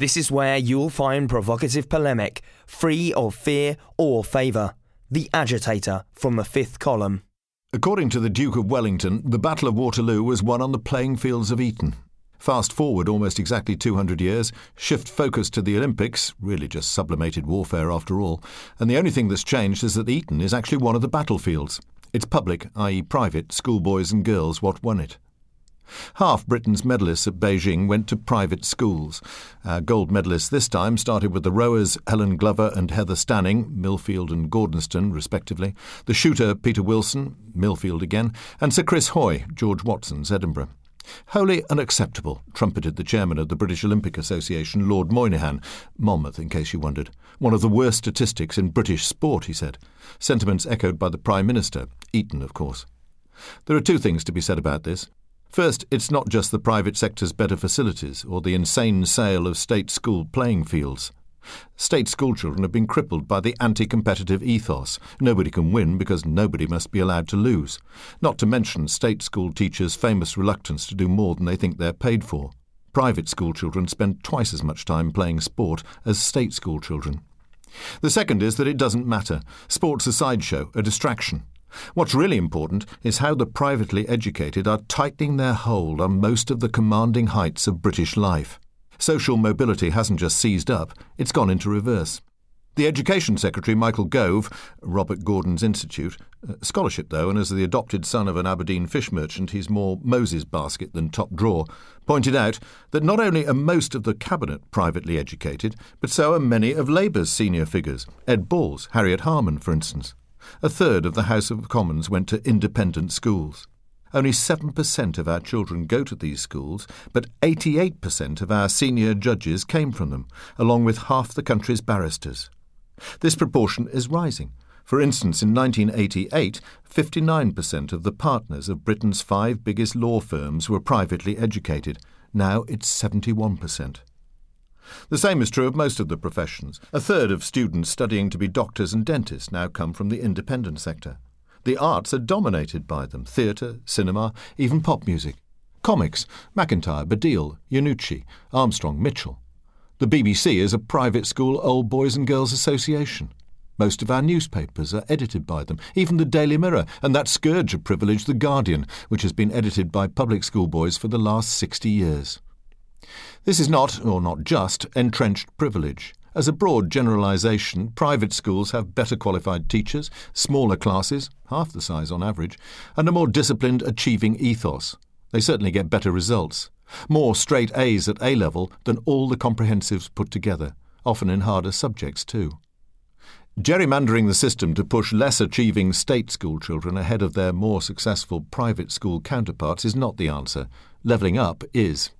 This is where you'll find provocative polemic, free of fear or favour. The Agitator from the fifth column. According to the Duke of Wellington, the Battle of Waterloo was won on the playing fields of Eton. Fast forward almost exactly 200 years, shift focus to the Olympics, really just sublimated warfare after all, and the only thing that's changed is that Eton is actually one of the battlefields. It's public, i.e., private, schoolboys and girls what won it. Half Britain's medalists at Beijing went to private schools. Our gold medalists this time started with the rowers Helen Glover and Heather Stanning, Millfield and Gordonstoun, respectively, the shooter Peter Wilson, Millfield again, and Sir Chris Hoy, George Watson's Edinburgh. Wholly unacceptable, trumpeted the chairman of the British Olympic Association, Lord Moynihan, Monmouth, in case you wondered. One of the worst statistics in British sport, he said. Sentiments echoed by the Prime Minister, Eton, of course. There are two things to be said about this. First, it's not just the private sector's better facilities or the insane sale of state school playing fields. State schoolchildren have been crippled by the anti competitive ethos. Nobody can win because nobody must be allowed to lose. Not to mention state school teachers' famous reluctance to do more than they think they're paid for. Private schoolchildren spend twice as much time playing sport as state schoolchildren. The second is that it doesn't matter. Sport's a sideshow, a distraction. What's really important is how the privately educated are tightening their hold on most of the commanding heights of British life. Social mobility hasn't just seized up, it's gone into reverse. The Education Secretary, Michael Gove, Robert Gordon's Institute, uh, scholarship though, and as the adopted son of an Aberdeen fish merchant, he's more Moses' basket than top drawer, pointed out that not only are most of the Cabinet privately educated, but so are many of Labour's senior figures, Ed Balls, Harriet Harman, for instance. A third of the House of Commons went to independent schools. Only 7% of our children go to these schools, but 88% of our senior judges came from them, along with half the country's barristers. This proportion is rising. For instance, in 1988, 59% of the partners of Britain's five biggest law firms were privately educated. Now it's 71%. The same is true of most of the professions. A third of students studying to be doctors and dentists now come from the independent sector. The arts are dominated by them theatre, cinema, even pop music. Comics McIntyre, Baddiel, Iannucci, Armstrong, Mitchell. The BBC is a private school old boys and girls association. Most of our newspapers are edited by them, even the Daily Mirror and that scourge of privilege, The Guardian, which has been edited by public school boys for the last 60 years. This is not, or not just, entrenched privilege. As a broad generalisation, private schools have better qualified teachers, smaller classes, half the size on average, and a more disciplined, achieving ethos. They certainly get better results. More straight A's at A level than all the comprehensives put together, often in harder subjects too. Gerrymandering the system to push less achieving state school children ahead of their more successful private school counterparts is not the answer. Levelling up is.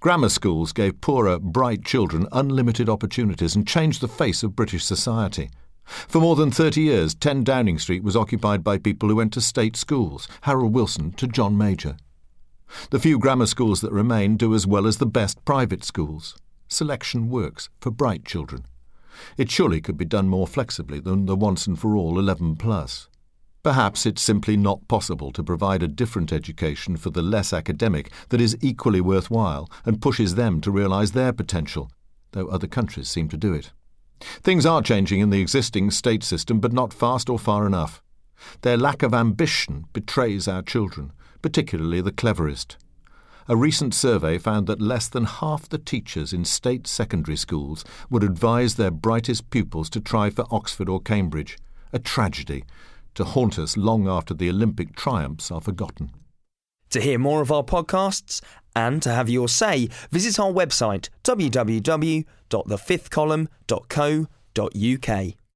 Grammar schools gave poorer, bright children unlimited opportunities and changed the face of British society. For more than 30 years, 10 Downing Street was occupied by people who went to state schools, Harold Wilson to John Major. The few grammar schools that remain do as well as the best private schools. Selection works for bright children. It surely could be done more flexibly than the once and for all 11 plus. Perhaps it's simply not possible to provide a different education for the less academic that is equally worthwhile and pushes them to realise their potential, though other countries seem to do it. Things are changing in the existing state system, but not fast or far enough. Their lack of ambition betrays our children, particularly the cleverest. A recent survey found that less than half the teachers in state secondary schools would advise their brightest pupils to try for Oxford or Cambridge. A tragedy to haunt us long after the Olympic triumphs are forgotten. To hear more of our podcasts and to have your say, visit our website www.thefifthcolumn.co.uk.